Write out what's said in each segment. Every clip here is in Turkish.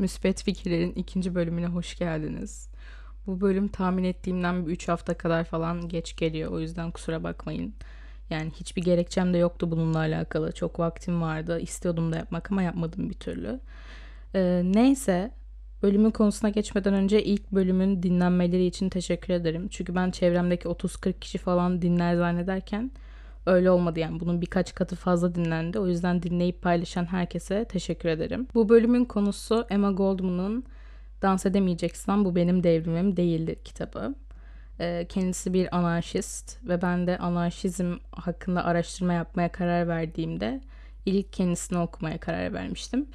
Müspet Fikirlerin ikinci bölümüne hoş geldiniz. Bu bölüm tahmin ettiğimden bir 3 hafta kadar falan geç geliyor. O yüzden kusura bakmayın. Yani hiçbir gerekçem de yoktu bununla alakalı. Çok vaktim vardı. İstiyordum da yapmak ama yapmadım bir türlü. Ee, neyse bölümün konusuna geçmeden önce ilk bölümün dinlenmeleri için teşekkür ederim. Çünkü ben çevremdeki 30-40 kişi falan dinler zannederken öyle olmadı yani bunun birkaç katı fazla dinlendi. O yüzden dinleyip paylaşan herkese teşekkür ederim. Bu bölümün konusu Emma Goldman'ın Dans Edemeyeceksen Bu Benim Devrimim Değildir kitabı. Ee, kendisi bir anarşist ve ben de anarşizm hakkında araştırma yapmaya karar verdiğimde ilk kendisini okumaya karar vermiştim.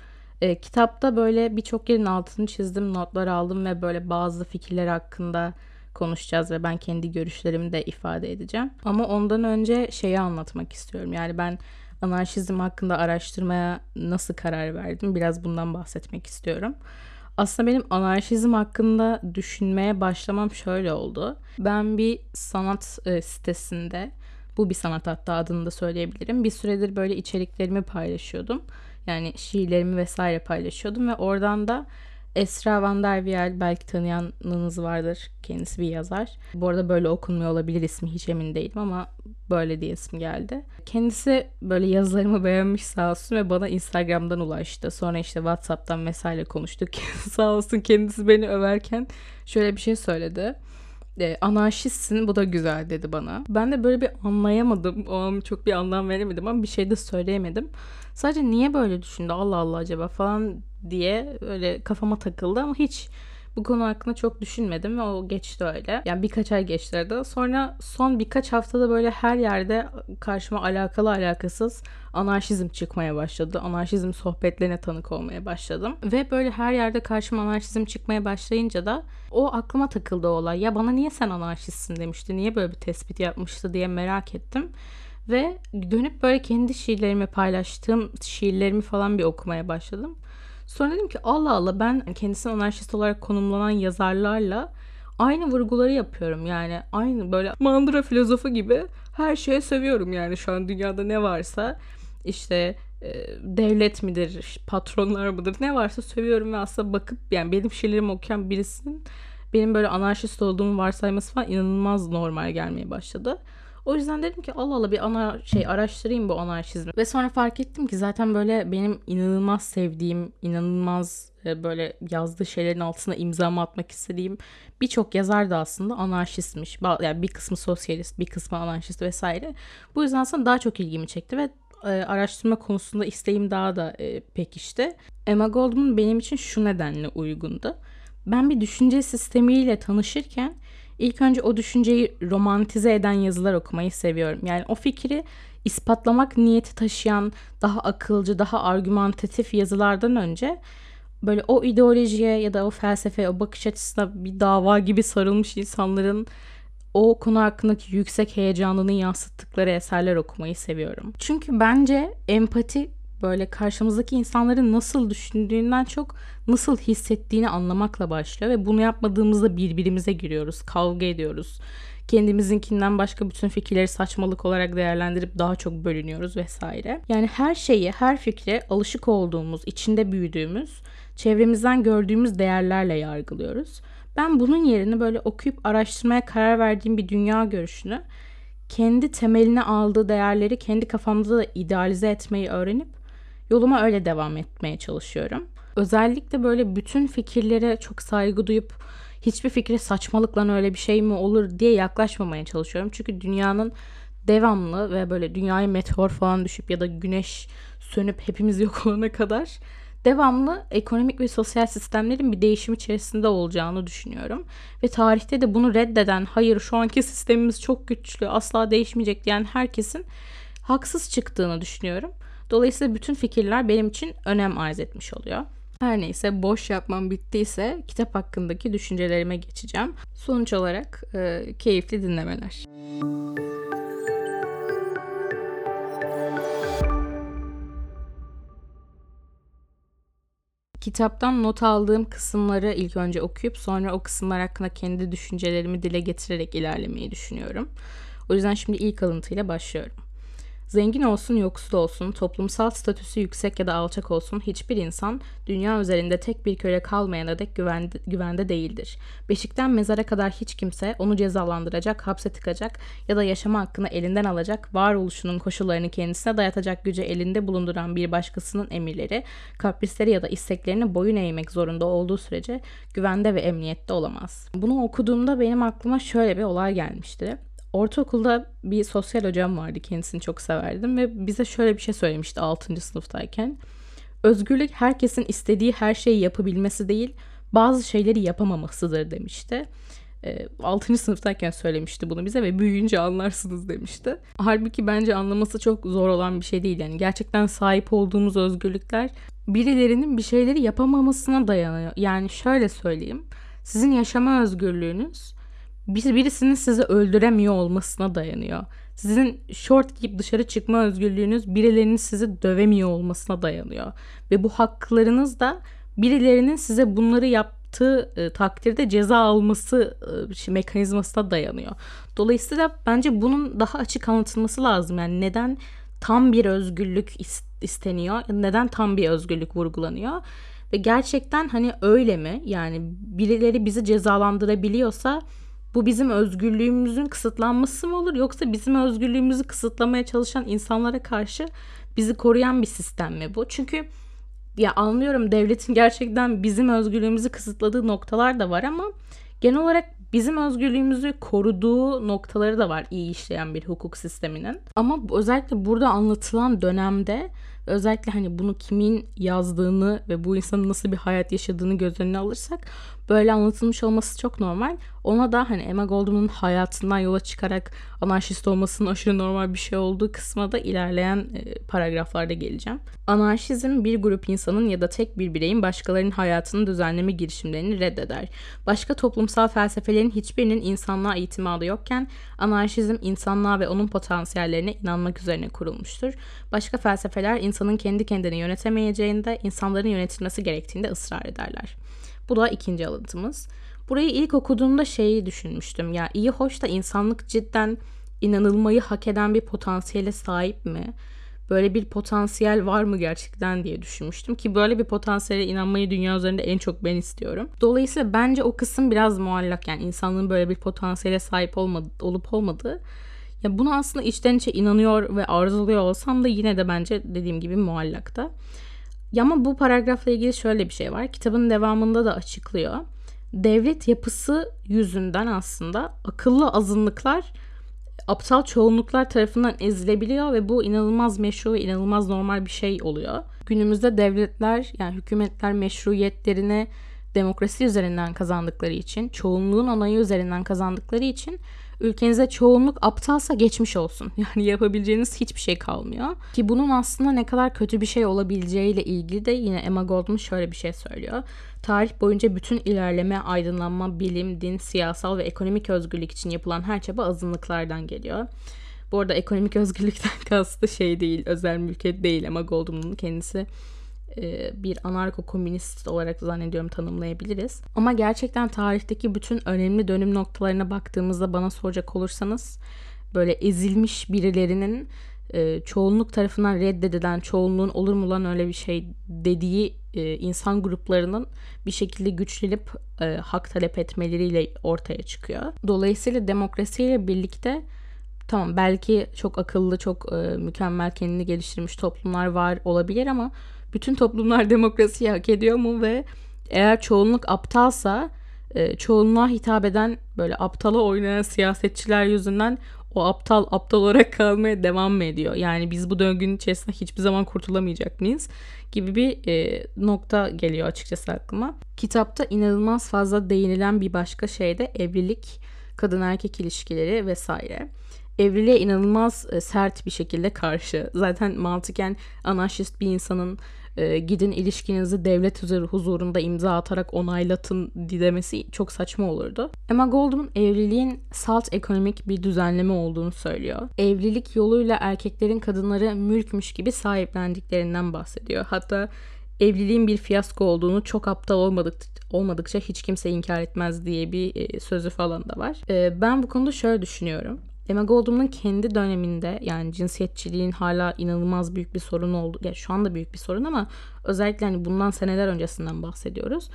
E, kitapta böyle birçok yerin altını çizdim, notlar aldım ve böyle bazı fikirler hakkında konuşacağız ve ben kendi görüşlerimi de ifade edeceğim. Ama ondan önce şeyi anlatmak istiyorum. Yani ben anarşizm hakkında araştırmaya nasıl karar verdim? Biraz bundan bahsetmek istiyorum. Aslında benim anarşizm hakkında düşünmeye başlamam şöyle oldu. Ben bir sanat e, sitesinde, bu bir sanat hatta adını da söyleyebilirim. Bir süredir böyle içeriklerimi paylaşıyordum. Yani şiirlerimi vesaire paylaşıyordum ve oradan da Esra Van der Wiel belki tanıyanınız vardır. Kendisi bir yazar. Bu arada böyle okunmuyor olabilir ismi hiç emin değilim ama böyle diye isim geldi. Kendisi böyle yazılarımı beğenmiş sağ olsun ve bana Instagram'dan ulaştı. Sonra işte WhatsApp'tan vesaire konuştuk. sağ olsun kendisi beni överken şöyle bir şey söyledi. E, anarşistsin bu da güzel dedi bana. Ben de böyle bir anlayamadım. O an çok bir anlam veremedim ama bir şey de söyleyemedim. Sadece niye böyle düşündü Allah Allah acaba falan diye öyle kafama takıldı ama hiç bu konu hakkında çok düşünmedim ve o geçti öyle. Yani birkaç ay geçti arada. Sonra son birkaç haftada böyle her yerde karşıma alakalı alakasız anarşizm çıkmaya başladı. Anarşizm sohbetlerine tanık olmaya başladım. Ve böyle her yerde karşıma anarşizm çıkmaya başlayınca da o aklıma takıldı o olay. Ya bana niye sen anarşistsin demişti. Niye böyle bir tespit yapmıştı diye merak ettim. Ve dönüp böyle kendi şiirlerimi paylaştığım şiirlerimi falan bir okumaya başladım. Sonra dedim ki Allah Allah ben kendisini anarşist olarak konumlanan yazarlarla aynı vurguları yapıyorum. Yani aynı böyle mandıra filozofu gibi her şeye seviyorum yani şu an dünyada ne varsa işte e, devlet midir, patronlar mıdır ne varsa seviyorum ve aslında bakıp yani benim şiirlerimi okuyan birisinin benim böyle anarşist olduğumu varsayması falan inanılmaz normal gelmeye başladı. O yüzden dedim ki Allah Allah bir ana şey araştırayım bu anarşizmi. Ve sonra fark ettim ki zaten böyle benim inanılmaz sevdiğim, inanılmaz e, böyle yazdığı şeylerin altına imzamı atmak istediğim birçok yazar da aslında anarşistmiş. Yani bir kısmı sosyalist, bir kısmı anarşist vesaire. Bu yüzden aslında daha çok ilgimi çekti ve e, araştırma konusunda isteğim daha da e, pekişti. Emma Goldman benim için şu nedenle uygundu. Ben bir düşünce sistemiyle tanışırken İlk önce o düşünceyi romantize eden yazılar okumayı seviyorum. Yani o fikri ispatlamak niyeti taşıyan daha akılcı, daha argümantatif yazılardan önce böyle o ideolojiye ya da o felsefe, o bakış açısına bir dava gibi sarılmış insanların o konu hakkındaki yüksek heyecanını yansıttıkları eserler okumayı seviyorum. Çünkü bence empati böyle karşımızdaki insanların nasıl düşündüğünden çok nasıl hissettiğini anlamakla başlıyor ve bunu yapmadığımızda birbirimize giriyoruz, kavga ediyoruz. Kendimizinkinden başka bütün fikirleri saçmalık olarak değerlendirip daha çok bölünüyoruz vesaire. Yani her şeyi, her fikre alışık olduğumuz, içinde büyüdüğümüz, çevremizden gördüğümüz değerlerle yargılıyoruz. Ben bunun yerine böyle okuyup araştırmaya karar verdiğim bir dünya görüşünü kendi temeline aldığı değerleri kendi kafamda da idealize etmeyi öğrenip Yoluma öyle devam etmeye çalışıyorum. Özellikle böyle bütün fikirlere çok saygı duyup hiçbir fikre saçmalıkla öyle bir şey mi olur diye yaklaşmamaya çalışıyorum. Çünkü dünyanın devamlı ve böyle dünyaya meteor falan düşüp ya da güneş sönüp hepimiz yok olana kadar devamlı ekonomik ve sosyal sistemlerin bir değişim içerisinde olacağını düşünüyorum. Ve tarihte de bunu reddeden, hayır şu anki sistemimiz çok güçlü, asla değişmeyecek diyen herkesin haksız çıktığını düşünüyorum. Dolayısıyla bütün fikirler benim için önem arz etmiş oluyor. Her neyse boş yapmam bittiyse kitap hakkındaki düşüncelerime geçeceğim. Sonuç olarak e, keyifli dinlemeler. Kitaptan not aldığım kısımları ilk önce okuyup sonra o kısımlar hakkında kendi düşüncelerimi dile getirerek ilerlemeyi düşünüyorum. O yüzden şimdi ilk alıntıyla başlıyorum. Zengin olsun, yoksul olsun, toplumsal statüsü yüksek ya da alçak olsun hiçbir insan dünya üzerinde tek bir köle kalmayana dek güvende, güvende değildir. Beşikten mezara kadar hiç kimse onu cezalandıracak, hapse tıkacak ya da yaşama hakkını elinden alacak, varoluşunun koşullarını kendisine dayatacak gücü elinde bulunduran bir başkasının emirleri, kaprisleri ya da isteklerini boyun eğmek zorunda olduğu sürece güvende ve emniyette olamaz. Bunu okuduğumda benim aklıma şöyle bir olay gelmişti. Ortaokulda bir sosyal hocam vardı. Kendisini çok severdim ve bize şöyle bir şey söylemişti 6. sınıftayken. Özgürlük herkesin istediği her şeyi yapabilmesi değil, bazı şeyleri yapamamasıdır demişti. 6. Ee, sınıftayken söylemişti bunu bize ve büyüyünce anlarsınız demişti. Halbuki bence anlaması çok zor olan bir şey değil. Yani gerçekten sahip olduğumuz özgürlükler birilerinin bir şeyleri yapamamasına dayanıyor. Yani şöyle söyleyeyim. Sizin yaşama özgürlüğünüz birisinin sizi öldüremiyor olmasına dayanıyor. Sizin short giyip dışarı çıkma özgürlüğünüz birilerinin sizi dövemiyor olmasına dayanıyor. Ve bu haklarınız da birilerinin size bunları yaptığı e, takdirde ceza alması e, mekanizmasına dayanıyor. Dolayısıyla bence bunun daha açık anlatılması lazım. Yani neden tam bir özgürlük isteniyor? Neden tam bir özgürlük vurgulanıyor? Ve gerçekten hani öyle mi? Yani birileri bizi cezalandırabiliyorsa bu bizim özgürlüğümüzün kısıtlanması mı olur yoksa bizim özgürlüğümüzü kısıtlamaya çalışan insanlara karşı bizi koruyan bir sistem mi bu? Çünkü ya anlıyorum devletin gerçekten bizim özgürlüğümüzü kısıtladığı noktalar da var ama genel olarak bizim özgürlüğümüzü koruduğu noktaları da var iyi işleyen bir hukuk sisteminin. Ama özellikle burada anlatılan dönemde özellikle hani bunu kimin yazdığını ve bu insanın nasıl bir hayat yaşadığını göz önüne alırsak böyle anlatılmış olması çok normal. Ona da hani Emma Goldman'ın hayatından yola çıkarak anarşist olmasının aşırı normal bir şey olduğu kısma da ilerleyen e, paragraflarda geleceğim. Anarşizm bir grup insanın ya da tek bir bireyin başkalarının hayatını düzenleme girişimlerini reddeder. Başka toplumsal felsefelerin hiçbirinin insanlığa itimadı yokken anarşizm insanlığa ve onun potansiyellerine inanmak üzerine kurulmuştur. Başka felsefeler insanın kendi kendini yönetemeyeceğinde insanların yönetilmesi gerektiğinde ısrar ederler. Bu da ikinci alıntımız. Burayı ilk okuduğumda şeyi düşünmüştüm. Ya iyi hoş da insanlık cidden inanılmayı hak eden bir potansiyele sahip mi? Böyle bir potansiyel var mı gerçekten diye düşünmüştüm ki böyle bir potansiyele inanmayı dünya üzerinde en çok ben istiyorum. Dolayısıyla bence o kısım biraz muallak yani insanlığın böyle bir potansiyele sahip olmadı, olup olmadığı. Ya bunu aslında içten içe inanıyor ve arzuluyor olsam da yine de bence dediğim gibi muallakta. Ama bu paragrafla ilgili şöyle bir şey var. Kitabın devamında da açıklıyor. Devlet yapısı yüzünden aslında akıllı azınlıklar aptal çoğunluklar tarafından ezilebiliyor ve bu inanılmaz meşru ve inanılmaz normal bir şey oluyor. Günümüzde devletler yani hükümetler meşruiyetlerini demokrasi üzerinden kazandıkları için, çoğunluğun onayı üzerinden kazandıkları için ülkenize çoğunluk aptalsa geçmiş olsun. Yani yapabileceğiniz hiçbir şey kalmıyor. Ki bunun aslında ne kadar kötü bir şey olabileceğiyle ilgili de yine Emma Goldman şöyle bir şey söylüyor. Tarih boyunca bütün ilerleme, aydınlanma, bilim, din, siyasal ve ekonomik özgürlük için yapılan her çaba azınlıklardan geliyor. Bu arada ekonomik özgürlükten kastı şey değil, özel mülkiyet değil ama Goldman'ın kendisi e, bir anarko-komünist olarak zannediyorum tanımlayabiliriz. Ama gerçekten tarihteki bütün önemli dönüm noktalarına baktığımızda bana soracak olursanız böyle ezilmiş birilerinin e, çoğunluk tarafından reddedilen, çoğunluğun olur mu lan öyle bir şey dediği e, insan gruplarının bir şekilde güçlenip hak talep etmeleriyle ortaya çıkıyor. Dolayısıyla demokrasiyle birlikte tamam belki çok akıllı, çok mükemmel kendini geliştirmiş toplumlar var olabilir ama bütün toplumlar demokrasiyi hak ediyor mu ve eğer çoğunluk aptalsa e, çoğunluğa hitap eden böyle aptala oynayan siyasetçiler yüzünden o aptal aptal olarak kalmaya devam mı ediyor? Yani biz bu döngünün içerisinde hiçbir zaman kurtulamayacak mıyız? Gibi bir e, nokta geliyor açıkçası aklıma. Kitapta inanılmaz fazla değinilen bir başka şey de evlilik, kadın erkek ilişkileri vesaire evliliğe inanılmaz e, sert bir şekilde karşı. Zaten mantıken anarşist bir insanın e, gidin ilişkinizi devlet huzurunda imza atarak onaylatın demesi çok saçma olurdu. Emma Goldman evliliğin salt ekonomik bir düzenleme olduğunu söylüyor. Evlilik yoluyla erkeklerin kadınları mülkmüş gibi sahiplendiklerinden bahsediyor. Hatta evliliğin bir fiyasko olduğunu çok aptal olmadık, olmadıkça hiç kimse inkar etmez diye bir e, sözü falan da var. E, ben bu konuda şöyle düşünüyorum Emma Goldman'ın kendi döneminde yani cinsiyetçiliğin hala inanılmaz büyük bir sorun oldu. Yani şu anda büyük bir sorun ama özellikle hani bundan seneler öncesinden bahsediyoruz.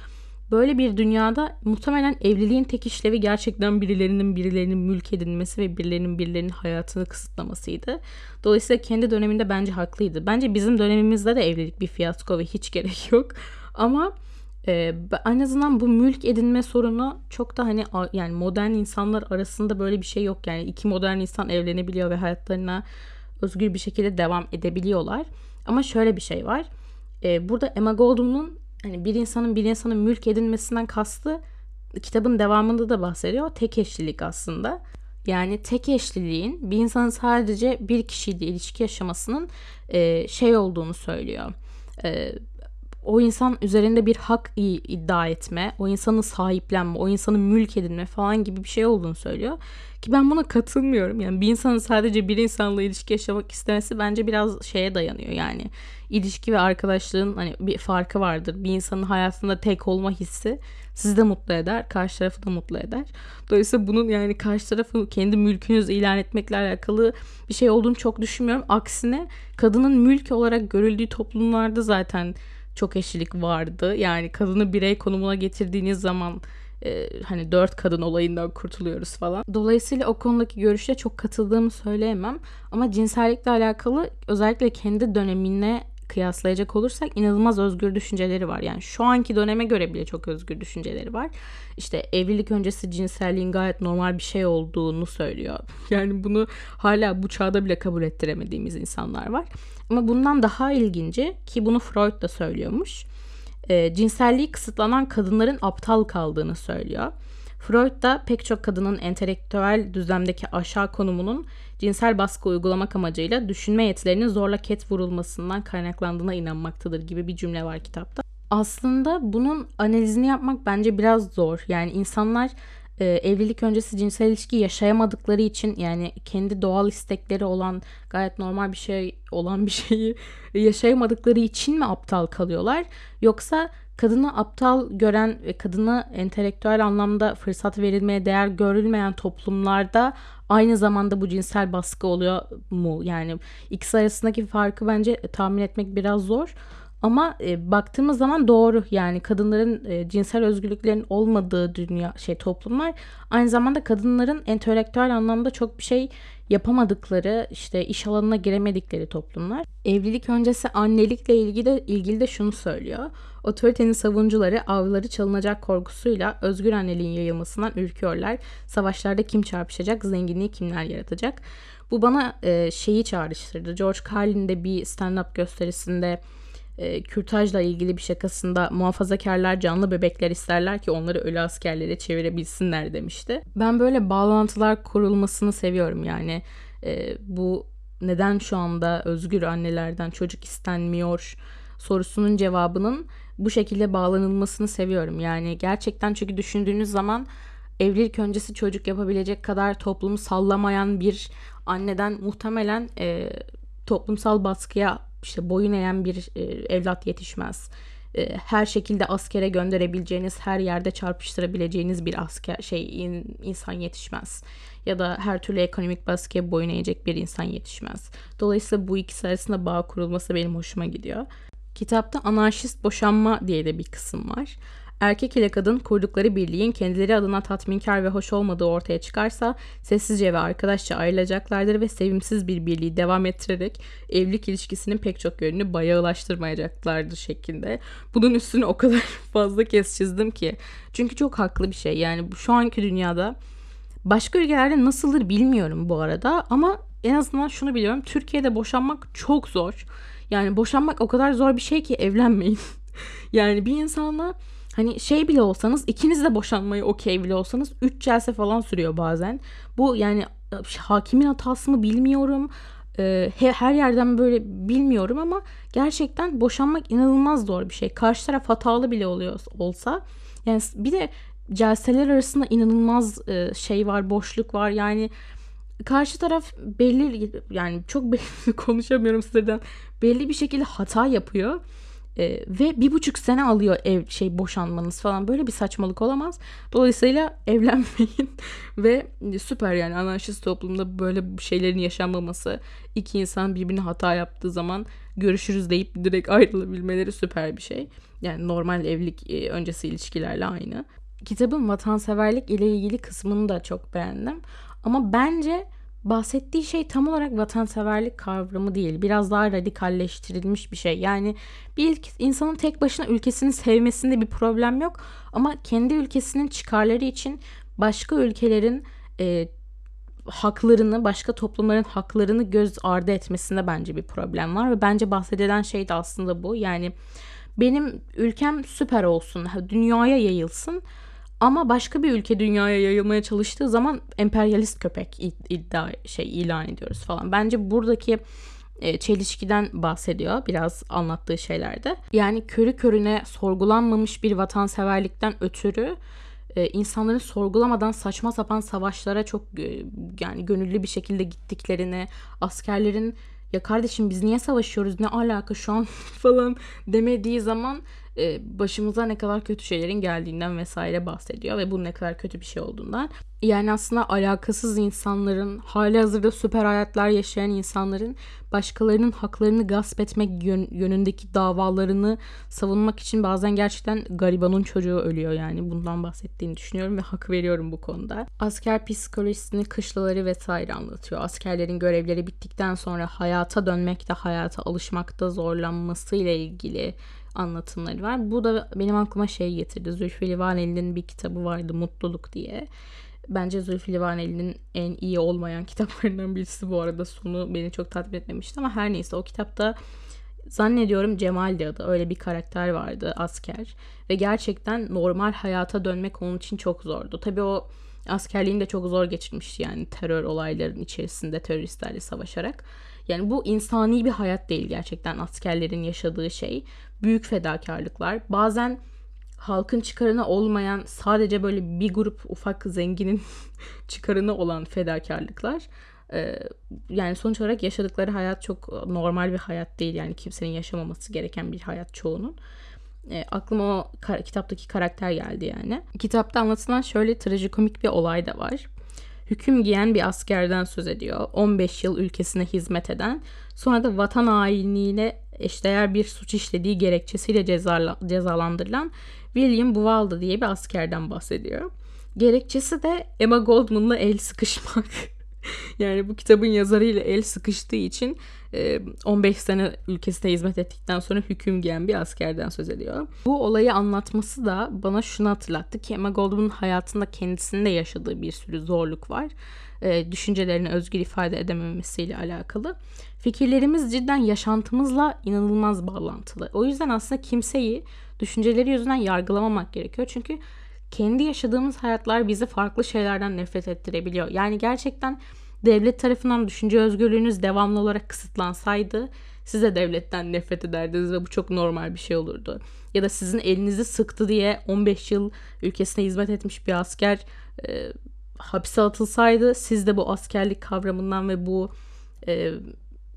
Böyle bir dünyada muhtemelen evliliğin tek işlevi gerçekten birilerinin birilerinin mülk edinmesi ve birilerinin birilerinin hayatını kısıtlamasıydı. Dolayısıyla kendi döneminde bence haklıydı. Bence bizim dönemimizde de evlilik bir fiyasko ve hiç gerek yok. Ama e, en azından bu mülk edinme sorunu çok da hani yani modern insanlar arasında böyle bir şey yok. Yani iki modern insan evlenebiliyor ve hayatlarına özgür bir şekilde devam edebiliyorlar. Ama şöyle bir şey var. E, burada Emma Goldman'ın hani bir insanın bir insanın mülk edinmesinden kastı kitabın devamında da bahsediyor. Tek eşlilik aslında. Yani tek eşliliğin bir insanın sadece bir kişiyle ilişki yaşamasının e, şey olduğunu söylüyor. E, o insan üzerinde bir hak iddia etme, o insanı sahiplenme, o insanı mülk edinme falan gibi bir şey olduğunu söylüyor. Ki ben buna katılmıyorum. Yani bir insanın sadece bir insanla ilişki yaşamak istemesi bence biraz şeye dayanıyor. Yani ilişki ve arkadaşlığın hani bir farkı vardır. Bir insanın hayatında tek olma hissi sizi de mutlu eder, karşı tarafı da mutlu eder. Dolayısıyla bunun yani karşı tarafı kendi mülkünüz ilan etmekle alakalı bir şey olduğunu çok düşünmüyorum. Aksine kadının mülk olarak görüldüğü toplumlarda zaten çok eşlilik vardı. Yani kadını birey konumuna getirdiğiniz zaman e, hani dört kadın olayından kurtuluyoruz falan. Dolayısıyla o konudaki görüşe çok katıldığımı söyleyemem. Ama cinsellikle alakalı özellikle kendi dönemine kıyaslayacak olursak inanılmaz özgür düşünceleri var. Yani şu anki döneme göre bile çok özgür düşünceleri var. İşte evlilik öncesi cinselliğin gayet normal bir şey olduğunu söylüyor. Yani bunu hala bu çağda bile kabul ettiremediğimiz insanlar var. Ama bundan daha ilginci ki bunu Freud da söylüyormuş. E, cinselliği kısıtlanan kadınların aptal kaldığını söylüyor. Freud da pek çok kadının entelektüel düzlemdeki aşağı konumunun cinsel baskı uygulamak amacıyla düşünme yetilerinin zorla ket vurulmasından kaynaklandığına inanmaktadır gibi bir cümle var kitapta. Aslında bunun analizini yapmak bence biraz zor. Yani insanlar e, evlilik öncesi cinsel ilişki yaşayamadıkları için yani kendi doğal istekleri olan gayet normal bir şey olan bir şeyi yaşayamadıkları için mi aptal kalıyorlar? Yoksa kadını aptal gören ve kadına entelektüel anlamda fırsat verilmeye değer görülmeyen toplumlarda aynı zamanda bu cinsel baskı oluyor mu? Yani ikisi arasındaki farkı bence tahmin etmek biraz zor. Ama e, baktığımız zaman doğru yani kadınların e, cinsel özgürlüklerin olmadığı dünya şey toplumlar aynı zamanda kadınların entelektüel anlamda çok bir şey yapamadıkları işte iş alanına giremedikleri toplumlar. Evlilik öncesi annelikle ilgili de, ilgili de şunu söylüyor. Otoritenin savunucuları avları çalınacak korkusuyla özgür anneliğin yayılmasından ürküyorlar. Savaşlarda kim çarpışacak, zenginliği kimler yaratacak? Bu bana e, şeyi çağrıştırdı. George Carlin'in de bir stand-up gösterisinde e, kürtajla ilgili bir şakasında muhafazakarlar canlı bebekler isterler ki onları ölü askerlere çevirebilsinler demişti. Ben böyle bağlantılar kurulmasını seviyorum yani e, bu neden şu anda özgür annelerden çocuk istenmiyor sorusunun cevabının bu şekilde bağlanılmasını seviyorum. Yani gerçekten çünkü düşündüğünüz zaman evlilik öncesi çocuk yapabilecek kadar toplumu sallamayan bir anneden muhtemelen e, toplumsal baskıya işte boyun eğen bir e, evlat yetişmez. E, her şekilde askere gönderebileceğiniz, her yerde çarpıştırabileceğiniz bir asker şey in, insan yetişmez. Ya da her türlü ekonomik baskıya boyun eğecek bir insan yetişmez. Dolayısıyla bu ikisi arasında bağ kurulması benim hoşuma gidiyor. Kitapta anarşist boşanma diye de bir kısım var. Erkek ile kadın kurdukları birliğin kendileri adına tatminkar ve hoş olmadığı ortaya çıkarsa sessizce ve arkadaşça ayrılacaklardır ve sevimsiz bir birliği devam ettirerek evlilik ilişkisinin pek çok yönünü bayağılaştırmayacaklardır şeklinde. Bunun üstüne o kadar fazla kez çizdim ki. Çünkü çok haklı bir şey. Yani şu anki dünyada başka ülkelerde nasıldır bilmiyorum bu arada ama en azından şunu biliyorum. Türkiye'de boşanmak çok zor. Yani boşanmak o kadar zor bir şey ki evlenmeyin. yani bir insanla Hani şey bile olsanız ikiniz de boşanmayı okey bile olsanız 3 celse falan sürüyor bazen. Bu yani hakimin hatası mı bilmiyorum. Her yerden böyle bilmiyorum ama gerçekten boşanmak inanılmaz zor bir şey. Karşı taraf hatalı bile oluyor olsa. Yani bir de celseler arasında inanılmaz e, şey var, boşluk var. Yani karşı taraf belli yani çok belli konuşamıyorum sizlerden belli bir şekilde hata yapıyor Ee, ve bir buçuk sene alıyor ev şey boşanmanız falan böyle bir saçmalık olamaz. Dolayısıyla evlenmeyin ve süper yani anarşist toplumda böyle şeylerin yaşanmaması iki insan birbirine hata yaptığı zaman görüşürüz deyip direkt ayrılabilmeleri süper bir şey. Yani normal evlilik e, öncesi ilişkilerle aynı. Kitabın vatanseverlik ile ilgili kısmını da çok beğendim. Ama bence bahsettiği şey tam olarak vatanseverlik kavramı değil. Biraz daha radikalleştirilmiş bir şey. Yani bir insanın tek başına ülkesini sevmesinde bir problem yok. Ama kendi ülkesinin çıkarları için başka ülkelerin e, haklarını, başka toplumların haklarını göz ardı etmesinde bence bir problem var. Ve bence bahsedilen şey de aslında bu. Yani benim ülkem süper olsun, dünyaya yayılsın ama başka bir ülke dünyaya yayılmaya çalıştığı zaman emperyalist köpek iddia şey ilan ediyoruz falan. Bence buradaki e, çelişkiden bahsediyor biraz anlattığı şeylerde. Yani körü körüne sorgulanmamış bir vatanseverlikten ötürü e, insanların sorgulamadan saçma sapan savaşlara çok e, yani gönüllü bir şekilde gittiklerini, askerlerin ya kardeşim biz niye savaşıyoruz ne alaka şu an falan demediği zaman başımıza ne kadar kötü şeylerin geldiğinden vesaire bahsediyor ve bu ne kadar kötü bir şey olduğundan. Yani aslında alakasız insanların, hali hazırda süper hayatlar yaşayan insanların başkalarının haklarını gasp etmek yönündeki davalarını savunmak için bazen gerçekten garibanın çocuğu ölüyor yani bundan bahsettiğini düşünüyorum ve hak veriyorum bu konuda. Asker psikolojisini, kışlaları vesaire anlatıyor. Askerlerin görevleri bittikten sonra hayata dönmekte, hayata alışmakta zorlanması ile ilgili anlatımları var. Bu da benim aklıma şey getirdi. Zülfü Livaneli'nin bir kitabı vardı Mutluluk diye. Bence Zülfü Livaneli'nin en iyi olmayan kitaplarından birisi bu arada. Sonu beni çok tatmin etmemişti ama her neyse o kitapta zannediyorum Cemal de adı öyle bir karakter vardı asker ve gerçekten normal hayata dönmek onun için çok zordu. Tabii o askerliğini de çok zor geçirmişti yani terör olayların içerisinde teröristlerle savaşarak. Yani bu insani bir hayat değil gerçekten askerlerin yaşadığı şey. Büyük fedakarlıklar. Bazen halkın çıkarına olmayan sadece böyle bir grup ufak zenginin çıkarına olan fedakarlıklar. Yani sonuç olarak yaşadıkları hayat çok normal bir hayat değil. Yani kimsenin yaşamaması gereken bir hayat çoğunun. E, aklıma o kar- kitaptaki karakter geldi yani. Kitapta anlatılan şöyle trajikomik bir olay da var hüküm giyen bir askerden söz ediyor. 15 yıl ülkesine hizmet eden, sonra da vatan hainliğiyle eşdeğer bir suç işlediği gerekçesiyle cezala, cezalandırılan William Buvalda diye bir askerden bahsediyor. Gerekçesi de Emma Goldman'la el sıkışmak. yani bu kitabın yazarıyla el sıkıştığı için 15 sene ülkesine hizmet ettikten sonra hüküm giyen bir askerden söz ediyor. Bu olayı anlatması da bana şunu hatırlattı ki Emma Goldman'ın hayatında kendisinde yaşadığı bir sürü zorluk var. Düşüncelerini özgür ifade edememesiyle alakalı. Fikirlerimiz cidden yaşantımızla inanılmaz bağlantılı. O yüzden aslında kimseyi düşünceleri yüzünden yargılamamak gerekiyor. Çünkü kendi yaşadığımız hayatlar bizi farklı şeylerden nefret ettirebiliyor. Yani gerçekten devlet tarafından düşünce özgürlüğünüz devamlı olarak kısıtlansaydı size devletten nefret ederdiniz ve bu çok normal bir şey olurdu. Ya da sizin elinizi sıktı diye 15 yıl ülkesine hizmet etmiş bir asker e, hapse atılsaydı siz de bu askerlik kavramından ve bu e,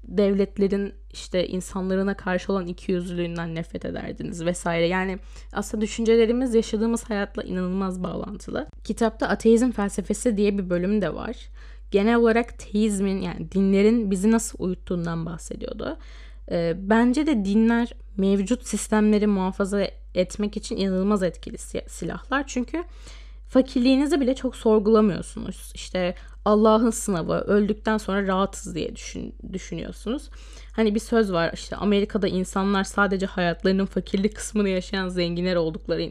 devletlerin işte insanlarına karşı olan ikiyüzlülüğünden nefret ederdiniz vesaire. Yani aslında düşüncelerimiz yaşadığımız hayatla inanılmaz bağlantılı. Kitapta ateizm felsefesi diye bir bölüm de var. Genel olarak teizmin yani dinlerin bizi nasıl uyuttuğundan bahsediyordu. E, bence de dinler mevcut sistemleri muhafaza etmek için inanılmaz etkili silahlar. Çünkü fakirliğinizi bile çok sorgulamıyorsunuz. İşte Allah'ın sınavı, öldükten sonra rahatız diye düşün, düşünüyorsunuz. Hani bir söz var işte Amerika'da insanlar sadece hayatlarının fakirlik kısmını yaşayan zenginler oldukları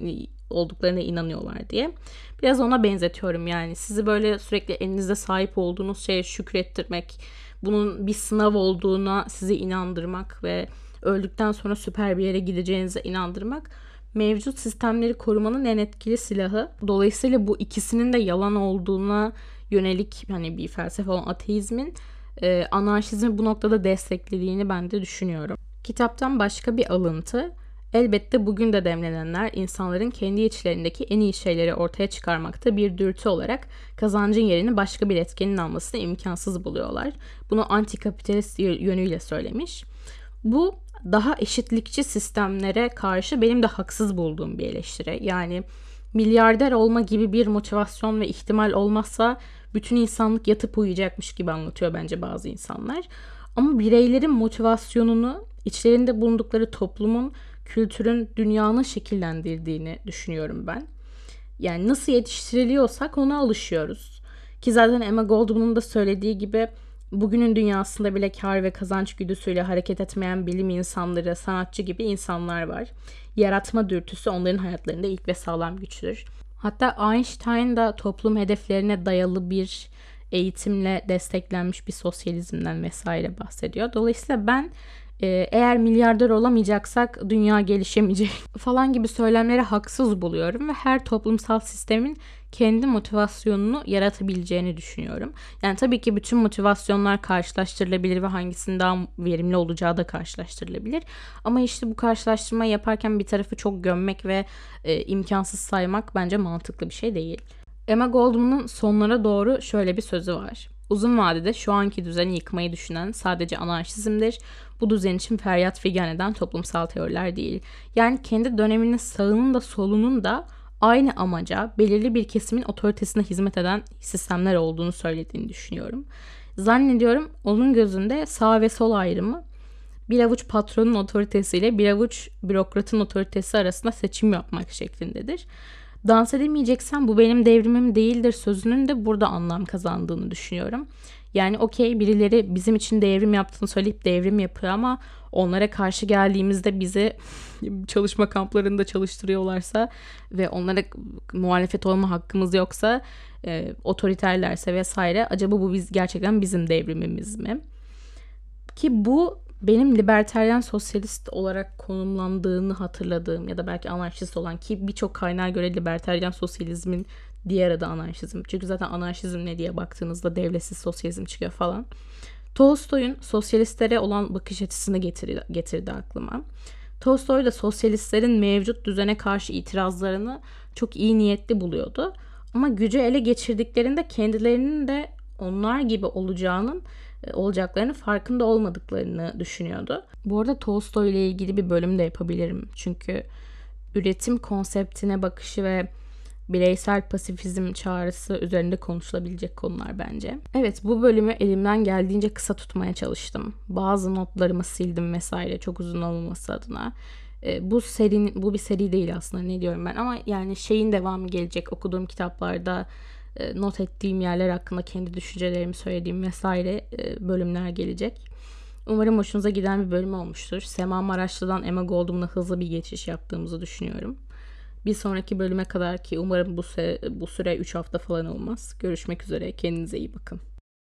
olduklarına inanıyorlar diye. Biraz ona benzetiyorum yani. Sizi böyle sürekli elinizde sahip olduğunuz şeye şükrettirmek, bunun bir sınav olduğuna sizi inandırmak ve öldükten sonra süper bir yere gideceğinize inandırmak mevcut sistemleri korumanın en etkili silahı. Dolayısıyla bu ikisinin de yalan olduğuna yönelik hani bir felsefe olan ateizmin e, anarşizmi bu noktada desteklediğini ben de düşünüyorum. Kitaptan başka bir alıntı. Elbette bugün de demlenenler insanların kendi içlerindeki en iyi şeyleri ortaya çıkarmakta bir dürtü olarak kazancın yerini başka bir etkenin almasını imkansız buluyorlar. Bunu antikapitalist yönüyle söylemiş. Bu daha eşitlikçi sistemlere karşı benim de haksız bulduğum bir eleştiri. Yani milyarder olma gibi bir motivasyon ve ihtimal olmazsa bütün insanlık yatıp uyuyacakmış gibi anlatıyor bence bazı insanlar. Ama bireylerin motivasyonunu içlerinde bulundukları toplumun, kültürün, dünyanın şekillendirdiğini düşünüyorum ben. Yani nasıl yetiştiriliyorsak ona alışıyoruz. Ki zaten Emma Goldman'ın da söylediği gibi bugünün dünyasında bile kar ve kazanç güdüsüyle hareket etmeyen bilim insanları, sanatçı gibi insanlar var. Yaratma dürtüsü onların hayatlarında ilk ve sağlam güçtür. Hatta Einstein da toplum hedeflerine dayalı bir eğitimle desteklenmiş bir sosyalizmden vesaire bahsediyor. Dolayısıyla ben eğer milyarder olamayacaksak dünya gelişemeyecek falan gibi söylemleri haksız buluyorum ve her toplumsal sistemin kendi motivasyonunu yaratabileceğini düşünüyorum. Yani tabii ki bütün motivasyonlar karşılaştırılabilir ve hangisinin daha verimli olacağı da karşılaştırılabilir. Ama işte bu karşılaştırma yaparken bir tarafı çok gömmek ve e, imkansız saymak bence mantıklı bir şey değil. Emma Goldman'ın sonlara doğru şöyle bir sözü var. Uzun vadede şu anki düzeni yıkmayı düşünen sadece anarşizmdir. Bu düzen için feryat figan eden toplumsal teoriler değil. Yani kendi döneminin sağının da solunun da aynı amaca, belirli bir kesimin otoritesine hizmet eden sistemler olduğunu söylediğini düşünüyorum. Zannediyorum onun gözünde sağ ve sol ayrımı bir avuç patronun otoritesiyle bir avuç bürokratın otoritesi arasında seçim yapmak şeklindedir. Dans edemeyeceksen bu benim devrimim değildir sözünün de burada anlam kazandığını düşünüyorum. Yani okey birileri bizim için devrim yaptığını söyleyip devrim yapıyor ama onlara karşı geldiğimizde bizi çalışma kamplarında çalıştırıyorlarsa ve onlara muhalefet olma hakkımız yoksa e, otoriterlerse vesaire acaba bu biz gerçekten bizim devrimimiz mi? Ki bu benim liberteryen sosyalist olarak konumlandığını hatırladığım ya da belki anarşist olan ki birçok kaynağa göre liberteryen sosyalizmin diğer adı anarşizm. Çünkü zaten anarşizm ne diye baktığınızda devletsiz sosyalizm çıkıyor falan. Tolstoy'un sosyalistlere olan bakış açısını getirdi, getirdi aklıma. Tolstoy da sosyalistlerin mevcut düzene karşı itirazlarını çok iyi niyetli buluyordu. Ama gücü ele geçirdiklerinde kendilerinin de onlar gibi olacağının olacaklarını farkında olmadıklarını düşünüyordu. Bu arada Tolstoy ile ilgili bir bölüm de yapabilirim. Çünkü üretim konseptine bakışı ve bireysel pasifizm çağrısı üzerinde konuşulabilecek konular bence. Evet bu bölümü elimden geldiğince kısa tutmaya çalıştım. Bazı notlarımı sildim vesaire çok uzun olmaması adına. E, bu serinin bu bir seri değil aslında ne diyorum ben ama yani şeyin devamı gelecek okuduğum kitaplarda not ettiğim yerler hakkında kendi düşüncelerimi söylediğim vesaire e, bölümler gelecek. Umarım hoşunuza giden bir bölüm olmuştur. Sema Maraşlı'dan Emma Goldman'a hızlı bir geçiş yaptığımızı düşünüyorum. Bir sonraki bölüme kadar ki umarım bu süre, bu süre 3 hafta falan olmaz. Görüşmek üzere. Kendinize iyi bakın.